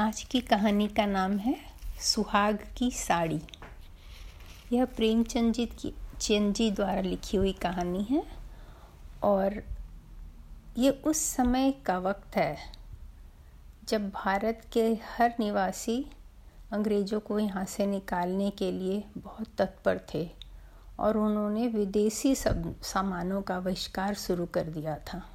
आज की कहानी का नाम है सुहाग की साड़ी। यह प्रेमचंद जी की चंद जी द्वारा लिखी हुई कहानी है और ये उस समय का वक्त है जब भारत के हर निवासी अंग्रेज़ों को यहाँ से निकालने के लिए बहुत तत्पर थे और उन्होंने विदेशी सब, सामानों का बहिष्कार शुरू कर दिया था।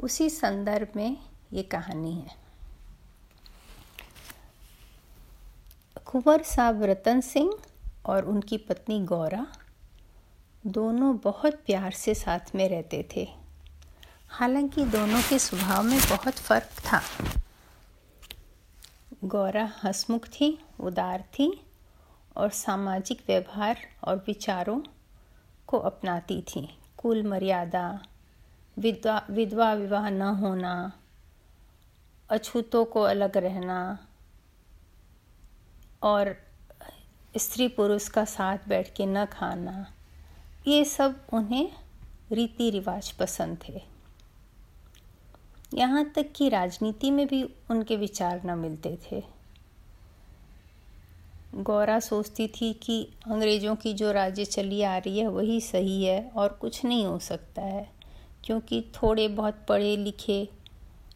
उसी संदर्भ में ये कहानी है। कुंवर साहब रतन सिंह और उनकी पत्नी गौरा दोनों बहुत प्यार से साथ में रहते थे। हालाँकि दोनों के स्वभाव में बहुत फ़र्क था। गौरा हंसमुख थी, उदार थी और सामाजिक व्यवहार और विचारों को अपनाती थी। कुल मर्यादा, विधवा विधवा विवाह न होना, अछूतों को अलग रहना और स्त्री पुरुष का साथ बैठ के न खाना, ये सब उन्हें रीति रिवाज पसंद थे। यहाँ तक कि राजनीति में भी उनके विचार न मिलते थे। गौरा सोचती थी कि अंग्रेज़ों की जो राज्य चली आ रही है, वही सही है और कुछ नहीं हो सकता है, क्योंकि थोड़े बहुत पढ़े लिखे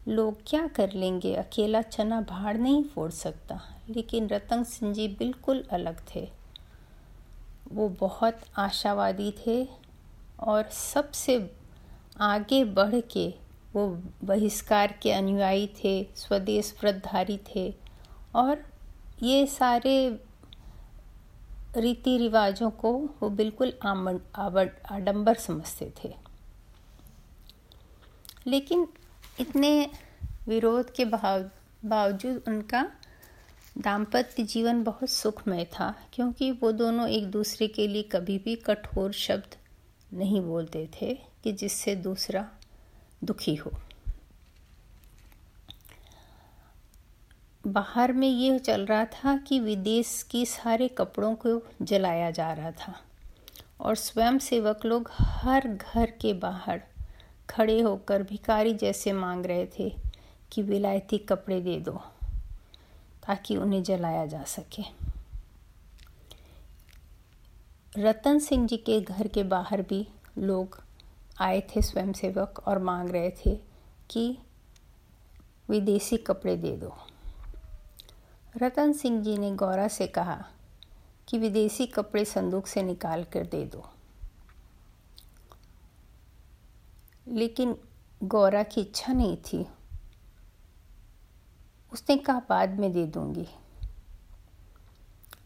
लोग क्या कर लेंगे? अकेला चना भाड़ नहीं फोड़ सकता। लेकिन रतन सिंह जी बिल्कुल अलग थे। वो बहुत आशावादी थे और सबसे आगे बढ़ के वो बहिष्कार के अनुयायी थे, स्वदेश व्रतधारी थे और ये सारे रीति रिवाजों को वो बिल्कुल आडंबर समझते थे। लेकिन इतने विरोध के भाव, बावजूद उनका दाम्पत्य जीवन बहुत सुखमय था, क्योंकि वो दोनों एक दूसरे के लिए कभी भी कठोर शब्द नहीं बोलते थे कि जिससे दूसरा दुखी हो। बाहर में ये चल रहा था कि विदेश की सारे कपड़ों को जलाया जा रहा था, और स्वयं सेवक लोग हर घर के बाहर खड़े होकर भिखारी जैसे मांग रहे थे कि विलायती कपड़े दे दो, ताकि उन्हें जलाया जा सके। रतन सिंह जी के घर के बाहर भी लोग आए थे स्वयंसेवक और मांग रहे थे कि विदेशी कपड़े दे दो। रतन सिंह जी ने गौरा से कहा कि विदेशी कपड़े संदूक से निकाल कर दे दो। लेकिन गौरा की इच्छा नहीं थी। उसने कहा, बाद में दे दूँगी।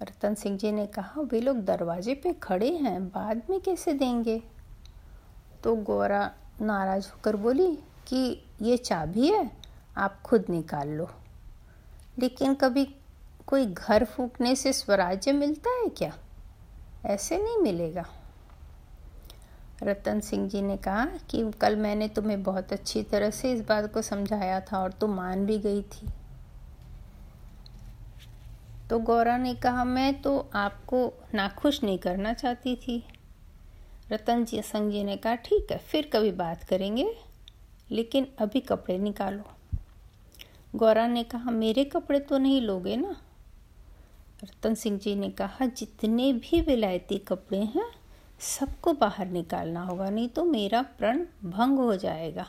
रतन सिंह जी ने कहा, वे लोग दरवाजे पे खड़े हैं, बाद में कैसे देंगे? तो गौरा नाराज़ होकर बोली, कि ये चाबी है, आप खुद निकाल लो। लेकिन कभी कोई घर फूकने से स्वराज्य मिलता है क्या? ऐसे नहीं मिलेगा। रतन सिंह जी ने कहा कि कल मैंने तुम्हें बहुत अच्छी तरह से इस बात को समझाया था और तुम मान भी गई थी। तो गौरा ने कहा, मैं तो आपको नाखुश नहीं करना चाहती थी। रतन जी सिंह जी ने कहा, ठीक है, फिर कभी बात करेंगे, लेकिन अभी कपड़े निकालो। गौरा ने कहा, मेरे कपड़े तो नहीं लोगे ना? रतन सिंह जी ने कहा, जितने भी विलायती कपड़े हैं सबको बाहर निकालना होगा, नहीं तो मेरा प्रण भंग हो जाएगा।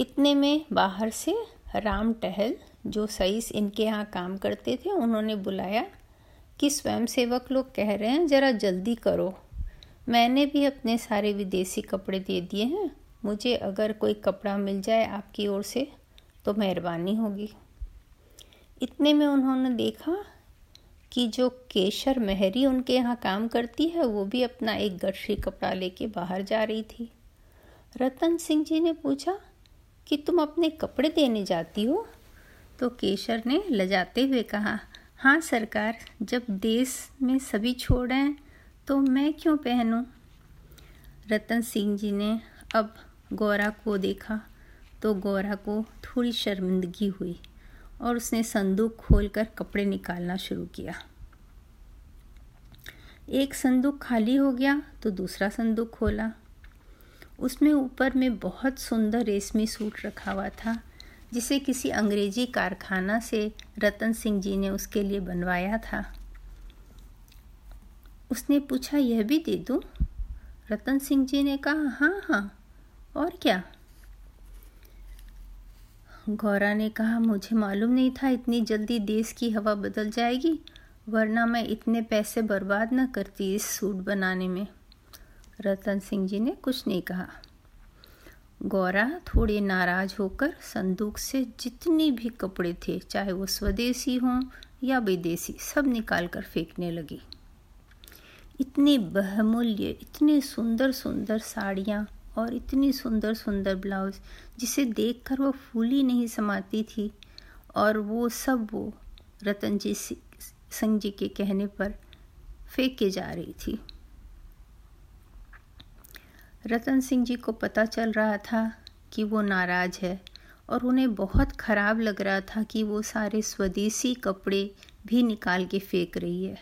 इतने में बाहर से राम टहल, जो सही इनके यहाँ काम करते थे, उन्होंने बुलाया कि स्वयंसेवक लोग कह रहे हैं, ज़रा जल्दी करो। मैंने भी अपने सारे विदेशी कपड़े दे दिए हैं। मुझे अगर कोई कपड़ा मिल जाए आपकी ओर से तो मेहरबानी होगी। इतने में उन्होंने देखा कि जो केशर मेहरी उनके यहाँ काम करती है, वो भी अपना एक गठरी कपड़ा लेके बाहर जा रही थी। रतन सिंह जी ने पूछा, कि तुम अपने कपड़े देने जाती हो? तो केशर ने लजाते हुए कहा हाँ सरकार, जब देश में सभी छोड़ हैं तो मैं क्यों पहनूं? रतन सिंह जी ने अब गौरा को देखा तो गौरा को थोड़ी शर्मिंदगी हुई। और उसने संदूक खोलकर कपड़े निकालना शुरू किया। एक संदूक खाली हो गया तो दूसरा संदूक खोला। उसमें ऊपर में बहुत सुंदर रेशमी सूट रखा हुआ था, जिसे किसी अंग्रेज़ी कारखाना से रतन सिंह जी ने उसके लिए बनवाया था। उसने पूछा, यह भी दे दूँ? रतन सिंह जी ने कहा हाँ हाँ और क्या? गौरा ने कहा, मुझे मालूम नहीं था इतनी जल्दी देश की हवा बदल जाएगी, वरना मैं इतने पैसे बर्बाद न करती इस सूट बनाने में। रतन सिंह जी ने कुछ नहीं कहा। गौरा थोड़े नाराज़ होकर संदूक से जितने भी कपड़े थे, चाहे वो स्वदेशी हों या विदेशी, सब निकाल कर फेंकने लगी। इतने बहुमूल्य, इतने सुंदर सुंदर साड़ियाँ और इतनी सुंदर सुंदर ब्लाउज, जिसे देखकर वो फूली नहीं समाती थी। और वो सब वो रतन जी सिंह जी के कहने पर फेंके जा रही थी। रतन सिंह जी को पता चल रहा था कि वो नाराज़ है और उन्हें बहुत ख़राब लग रहा था कि वो सारे स्वदेशी कपड़े भी निकाल के फेंक रही है।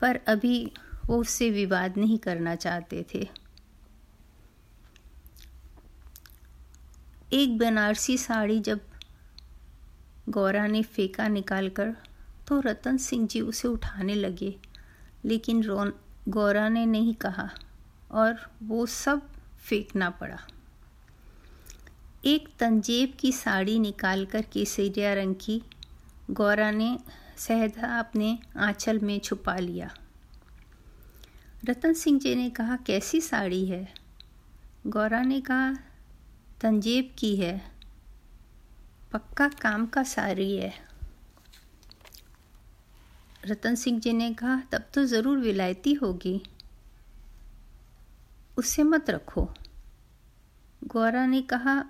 पर अभी वो उससे विवाद नहीं करना चाहते थे। एक बनारसी साड़ी जब गौरा ने फेंका निकाल कर तो रतन सिंह जी उसे उठाने लगे। लेकिन रोन, गौरा ने नहीं कहा और वो सब फेंकना पड़ा। एक तंजेब की साड़ी निकाल कर केसरिया रंग की, गौरा ने सहदा अपने आंचल में छुपा लिया। रतन सिंह जी ने कहा, कैसी साड़ी है? गौरा ने कहा तंजेब की है। पक्का काम का सारी है। रतन सिंह जी ने कहा, तब तो ज़रूर विलायती होगी। उसे मत रखो। गौरा ने कहा,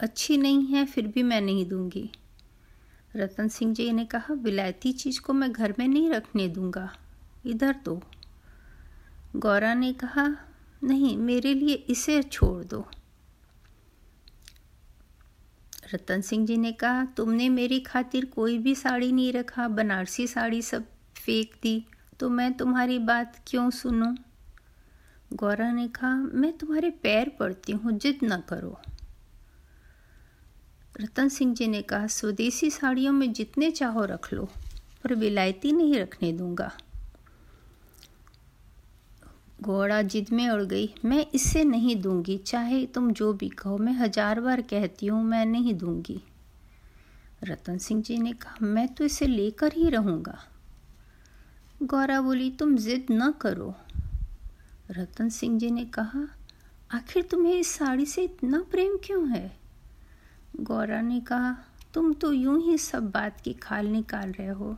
अच्छी नहीं है, फिर भी मैं नहीं दूँगी। रतन सिंह जी ने कहा, विलायती चीज़ को मैं घर में नहीं रखने दूँगा। इधर तो। गौरा ने कहा, नहीं, मेरे लिए इसे छोड़ दो। रतन सिंह जी ने कहा, तुमने मेरी खातिर कोई भी साड़ी नहीं रखा, बनारसी साड़ी सब फेंक दी तो मैं तुम्हारी बात क्यों सुनूं? गौरा ने कहा, मैं तुम्हारे पैर पड़ती हूँ, जिद न करो रतन सिंह जी ने कहा, स्वदेशी साड़ियों में जितने चाहो रख लो, पर विलायती नहीं रखने दूँगा घोड़ा जिद में उड़ गई। मैं इससे नहीं दूँगी। चाहे तुम जो भी कहो, मैं हज़ार बार कहती हूँ, मैं नहीं दूँगी। रतन सिंह जी ने कहा, मैं तो इसे लेकर ही रहूँगा। गौरा बोली, तुम जिद न करो। रतन सिंह जी ने कहा, आखिर तुम्हें इस साड़ी से इतना प्रेम क्यों है? गौरा ने कहा, तुम तो यूँ ही सब बात की खाल निकाल रहे हो।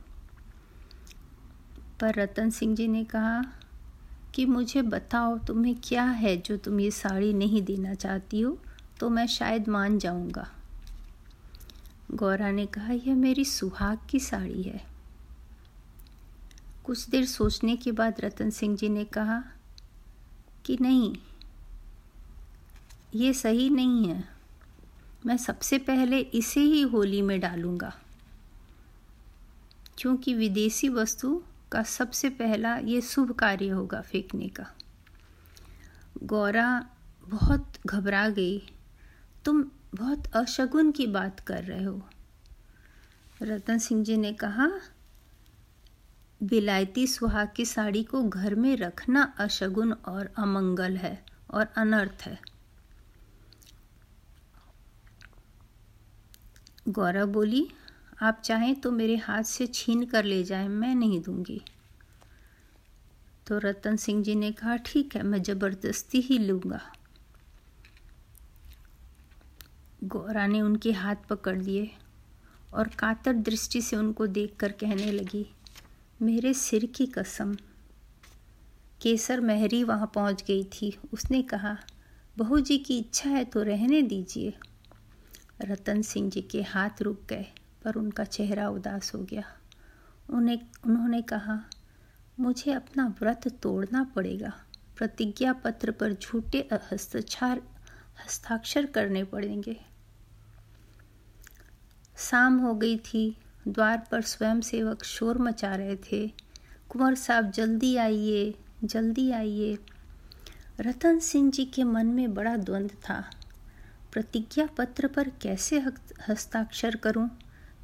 पर रतन सिंह जी ने कहा कि मुझे बताओ तुम्हें क्या है जो तुम ये साड़ी नहीं देना चाहती हो तो मैं शायद मान जाऊँगा। गौरा ने कहा, यह मेरी सुहाग की साड़ी है। कुछ देर सोचने के बाद रतन सिंह जी ने कहा, कि नहीं, ये सही नहीं है। मैं सबसे पहले इसे ही होली में डालूँगा, क्योंकि विदेशी वस्तु का सबसे पहला ये शुभ कार्य होगा फेंकने का। गौरा बहुत घबरा गई। तुम बहुत अशगुन की बात कर रहे हो। रतन सिंह जी ने कहा, बिलायती सुहाग की साड़ी को घर में रखना अशगुन और अमंगल है और अनर्थ है। गौरव बोली आप चाहें तो मेरे हाथ से छीन कर ले जाएँ, मैं नहीं दूँगी। तो रतन सिंह जी ने कहा, ठीक है, मैं ज़बरदस्ती ही लूँगा। गौरा ने उनके हाथ पकड़ लिए और कातर दृष्टि से उनको देखकर कहने लगी, मेरे सिर की कसम, केसर महरी वहाँ पहुँच गई थी। उसने कहा, बहू जी की इच्छा है तो रहने दीजिए। रतन सिंह जी के हाथ रुक गए। पर उनका चेहरा उदास हो गया। उन्हें, उन्होंने कहा, मुझे अपना व्रत तोड़ना पड़ेगा। प्रतिज्ञा पत्र पर झूठे हस्ताक्षर हस्ताक्षर करने पड़ेंगे। शाम हो गई थी। द्वार पर स्वयं सेवक शोर मचा रहे थे। कुंवर साहब, जल्दी आइए जल्दी आइए। रतन सिंह जी के मन में बड़ा द्वंद्व था। प्रतिज्ञा पत्र पर कैसे हस्ताक्षर करूँ?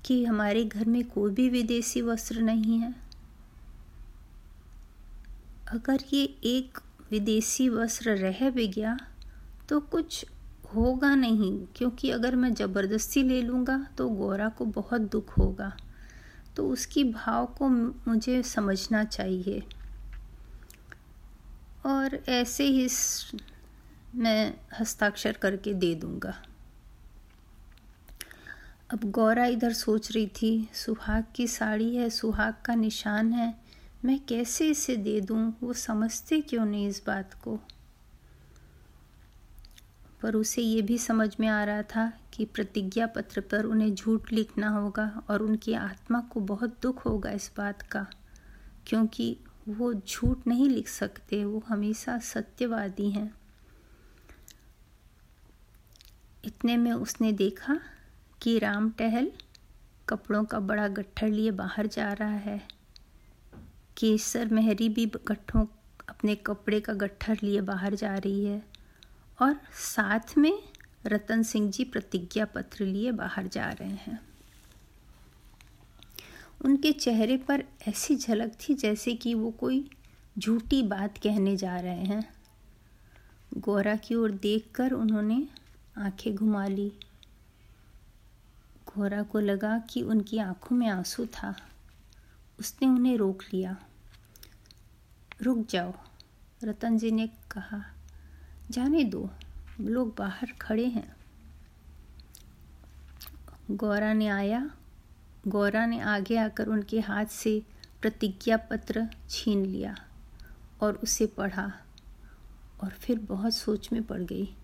कि हमारे घर में कोई भी विदेशी वस्त्र नहीं है। अगर ये एक विदेशी वस्त्र रह भी गया तो कुछ होगा नहीं, क्योंकि अगर मैं ज़बरदस्ती ले लूँगा तो गौरा को बहुत दुख होगा। तो उसकी भाव को मुझे समझना चाहिए। और ऐसे ही मैं हस्ताक्षर करके दे दूँगा। अब गौरा इधर सोच रही थी, सुहाग की साड़ी है, सुहाग का निशान है, मैं कैसे इसे दे दूँ? वो समझते क्यों नहीं इस बात को? पर उसे ये भी समझ में आ रहा था कि प्रतिज्ञा पत्र पर उन्हें झूठ लिखना होगा और उनकी आत्मा को बहुत दुख होगा इस बात का, क्योंकि वो झूठ नहीं लिख सकते, वो हमेशा सत्यवादी हैं। इतने में उसने देखा कि राम टहल कपड़ों का बड़ा गट्ठर लिए बाहर जा रहा है। केसर मेहरी भी गट्ठों, अपने कपड़े का गट्ठर लिए बाहर जा रही है और साथ में रतन सिंह जी प्रतिज्ञा पत्र लिए बाहर जा रहे हैं। उनके चेहरे पर ऐसी झलक थी जैसे कि वो कोई झूठी बात कहने जा रहे हैं। गौरा की ओर देखकर उन्होंने आँखें घुमा ली। गौरा को लगा कि उनकी आँखों में आँसू था। उसने उन्हें रोक लिया। रुक जाओ, रतन जी ने कहा। जाने दो, लोग बाहर खड़े हैं। गौरा ने आया। गौरा ने आगे आकर उनके हाथ से प्रतिज्ञा पत्र छीन लिया और उसे पढ़ा और फिर बहुत सोच में पड़ गई।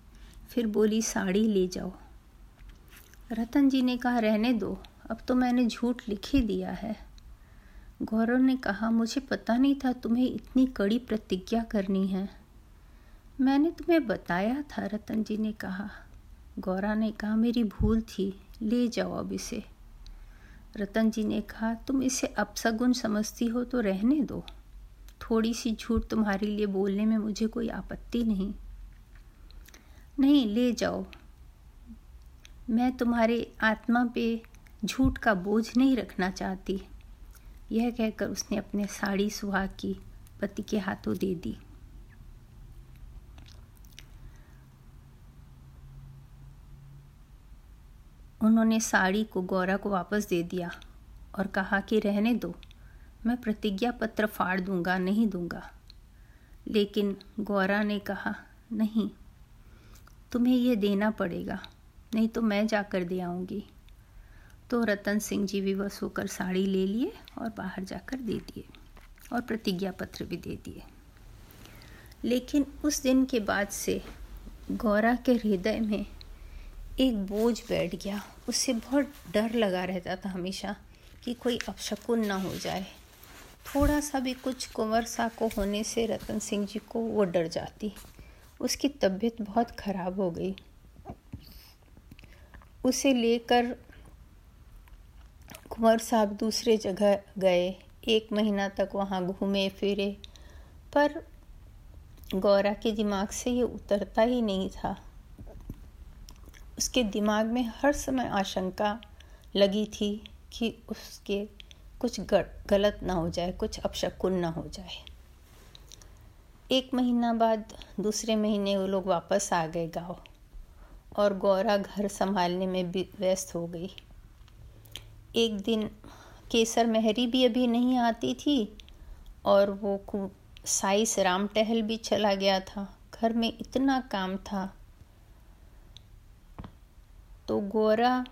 फिर बोली, साड़ी ले जाओ। रतन जी ने कहा, रहने दो। अब तो मैंने झूठ लिख ही दिया है। गौरव ने कहा, मुझे पता नहीं था तुम्हें इतनी कड़ी प्रतिज्ञा करनी है। मैंने तुम्हें बताया था, रतन जी ने कहा। गौरा ने कहा, मेरी भूल थी। ले जाओ अब इसे। रतन जी ने कहा, तुम इसे अपसगुन समझती हो तो रहने दो। थोड़ी सी झूठ तुम्हारे लिए बोलने में मुझे कोई आपत्ति नहीं। नहीं, ले जाओ। मैं तुम्हारे आत्मा पे झूठ का बोझ नहीं रखना चाहती। यह कहकर उसने अपने साड़ी सुहाग की, पति के हाथों दे दी। उन्होंने साड़ी को गौरा को वापस दे दिया और कहा कि, रहने दो। मैं प्रतिज्ञा पत्र फाड़ दूँगा, नहीं दूँगा। लेकिन गौरा ने कहा, नहीं, तुम्हें यह देना पड़ेगा। नहीं तो मैं जाकर दे आऊँगी। तो रतन सिंह जी भी विवश होकर साड़ी ले लिए और बाहर जाकर दे दिए और प्रतिज्ञा पत्र भी दे दिए। लेकिन उस दिन के बाद से गौरा के हृदय में एक बोझ बैठ गया। उससे बहुत डर लगा रहता था हमेशा कि कोई अपशकुन ना हो जाए। थोड़ा सा भी कुछ कुंवर सा को होने से रतन सिंह जी को वो डर जाती। उसकी तबीयत बहुत ख़राब हो गई। उसे लेकर कुंवर साहब दूसरे जगह गए। एक महीना तक वहाँ घूमे, फिरे। पर गौरा के दिमाग से ये उतरता ही नहीं था। उसके दिमाग में हर समय आशंका लगी थी कि उसके कुछ गलत ना हो जाए, कुछ अपशकुन ना हो जाए। एक महीना बाद दूसरे महीने वो लोग वापस आ गए गाँव। और गौरा घर संभालने में व्यस्त हो गई। एक दिन केसर मेहरी भी अभी नहीं आती थी और वो साइस राम टहल भी चला गया था। घर में इतना काम था। तो गोरा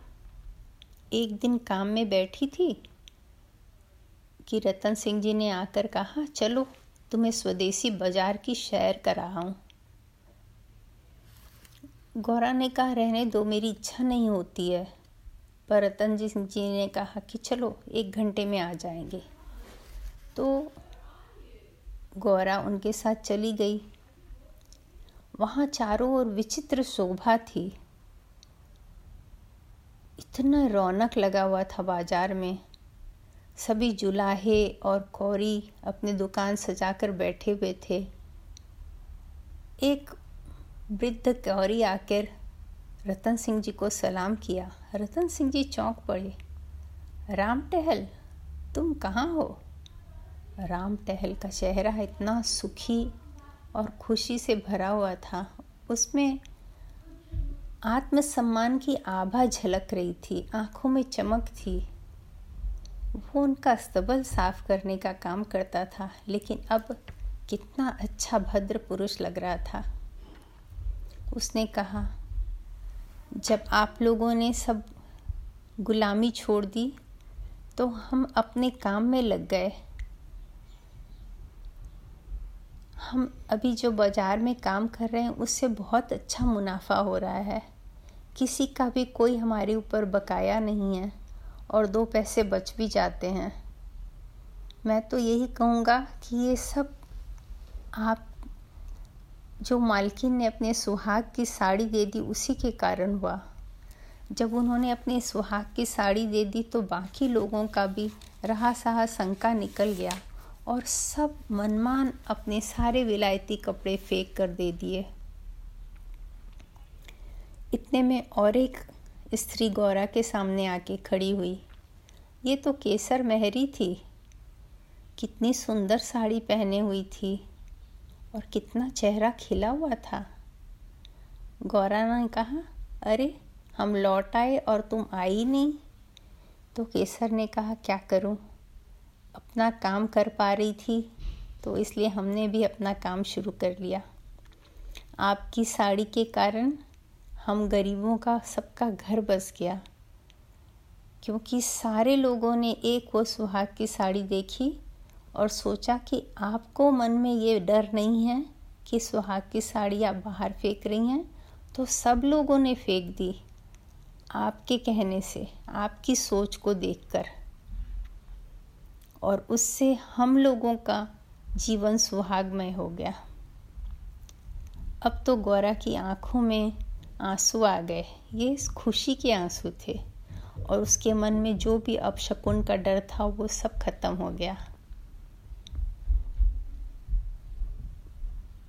एक दिन काम में बैठी थी कि रतन सिंह जी ने आकर कहा, चलो, तुम्हें स्वदेशी बाज़ार की सैर कराऊं। गौरा ने कहा, रहने दो, मेरी इच्छा नहीं होती है। पर रतन जी ने कहा कि, चलो, एक घंटे में आ जाएँगे। तो गौरा उनके साथ चली गई। वहाँ चारों ओर विचित्र शोभा थी। इतना रौनक लगा हुआ था बाज़ार में। सभी जुलाहे और कौरी अपनी दुकान सजाकर बैठे हुए थे। एक वृद्ध गौरी आकर रतन सिंह जी को सलाम किया। रतन सिंह जी चौंक पड़े। राम टहल, तुम कहाँ हो? राम टहल का चेहरा इतना सुखी और खुशी से भरा हुआ था। उसमें आत्मसम्मान की आभा झलक रही थी। आँखों में चमक थी। वो उनका स्तबल साफ़ करने का काम करता था, लेकिन अब कितना अच्छा भद्र पुरुष लग रहा था। उसने कहा, जब आप लोगों ने सब गुलामी छोड़ दी तो हम अपने काम में लग गए। हम अभी जो बाज़ार में काम कर रहे हैं, उससे बहुत अच्छा मुनाफा हो रहा है। किसी का भी कोई हमारे ऊपर बकाया नहीं है, और दो पैसे बच भी जाते हैं। मैं तो यही कहूँगा कि ये सब आप जो मालकिन ने अपने सुहाग की साड़ी दे दी, उसी के कारण हुआ। जब उन्होंने अपने सुहाग की साड़ी दे दी तो बाकी लोगों का भी रहा सहा शंका निकल गया और सब मनमान अपने सारे विलायती कपड़े फेंक कर दे दिए। इतने में और एक स्त्री गौरा के सामने आके खड़ी हुई। ये तो केसर मेहरी थी। कितनी सुंदर साड़ी पहने हुई थी। और कितना चेहरा खिला हुआ था। गौरा ने कहा, अरे, हम लौट आए और तुम आई नहीं? तो केसर ने कहा, क्या करूँ? अपना काम कर पा रही थी तो इसलिए हमने भी अपना काम शुरू कर लिया। आपकी साड़ी के कारण हम गरीबों का सबका घर बस गया, क्योंकि सारे लोगों ने एक वो सुहाग की साड़ी देखी और सोचा कि आपको मन में ये डर नहीं है कि सुहाग की साड़ी आप बाहर फेंक रही हैं तो सब लोगों ने फेंक दी। आपके कहने से, आपकी सोच को देखकर। और उससे हम लोगों का जीवन सुहागमय हो गया। अब तो गौरा की आँखों में आँसू आ गए। ये खुशी के आँसू थे। और उसके मन में जो भी अपशकुन का डर था, वो सब खत्म हो गया।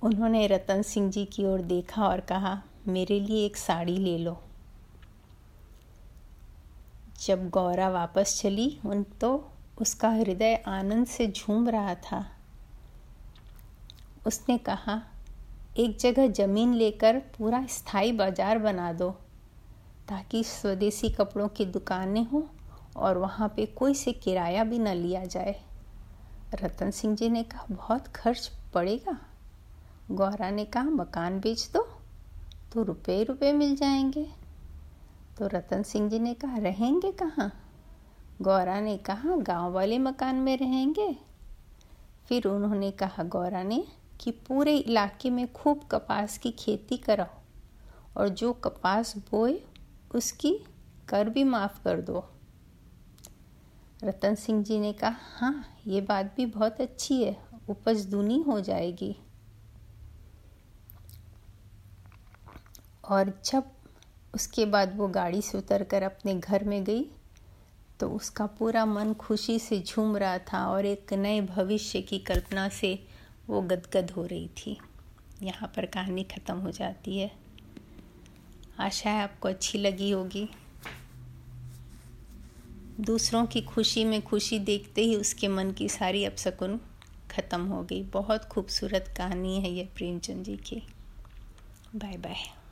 उन्होंने रतन सिंह जी की ओर देखा और कहा, मेरे लिए एक साड़ी ले लो। जब गौरा वापस चली, उन तो उसका हृदय आनंद से झूम रहा था। उसने कहा, एक जगह ज़मीन लेकर पूरा स्थायी बाज़ार बना दो, ताकि स्वदेशी कपड़ों की दुकानें हों और वहाँ पे कोई से किराया भी न लिया जाए। रतन सिंह जी ने कहा, बहुत खर्च पड़ेगा? गौरा ने कहा, मकान बेच दो तो रुपए रुपए मिल जाएँगे। तो रतन सिंह जी ने कहा, रहेंगे कहाँ? गौरा ने कहा, गाँव वाले मकान में रहेंगे। फिर उन्होंने कहा गौरा ने, कि पूरे इलाके में खूब कपास की खेती कराओ, और जो कपास बोए, उसकी कर भी माफ़ कर दो। रतन सिंह जी ने कहा हाँ ये बात भी बहुत अच्छी है, उपज दूनी हो जाएगी। और जब उसके बाद वो गाड़ी से उतर कर अपने घर में गई तो उसका पूरा मन खुशी से झूम रहा था और एक नए भविष्य की कल्पना से वो गदगद हो रही थी। यहाँ पर कहानी ख़त्म हो जाती है। आशा है आपको अच्छी लगी होगी। दूसरों की खुशी में खुशी देखते ही उसके मन की सारी अपसकुन ख़त्म हो गई। बहुत खूबसूरत कहानी है ये प्रेमचंद जी की। Bye bye